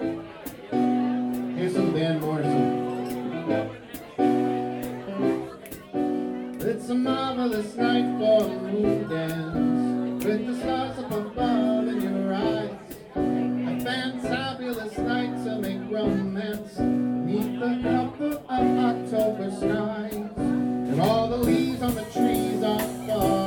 Here's some Van Morrison. It's a marvelous night for a moon dance with the stars up above in your eyes. A fantabulous night to make romance neath the cover of October skies, and all the leaves on the trees are falling.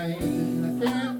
mind. I can't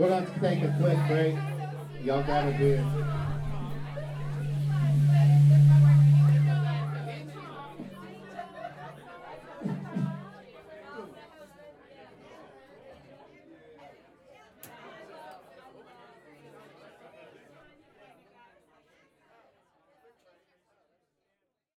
We're going to take a quick break. Y'all grab a beer.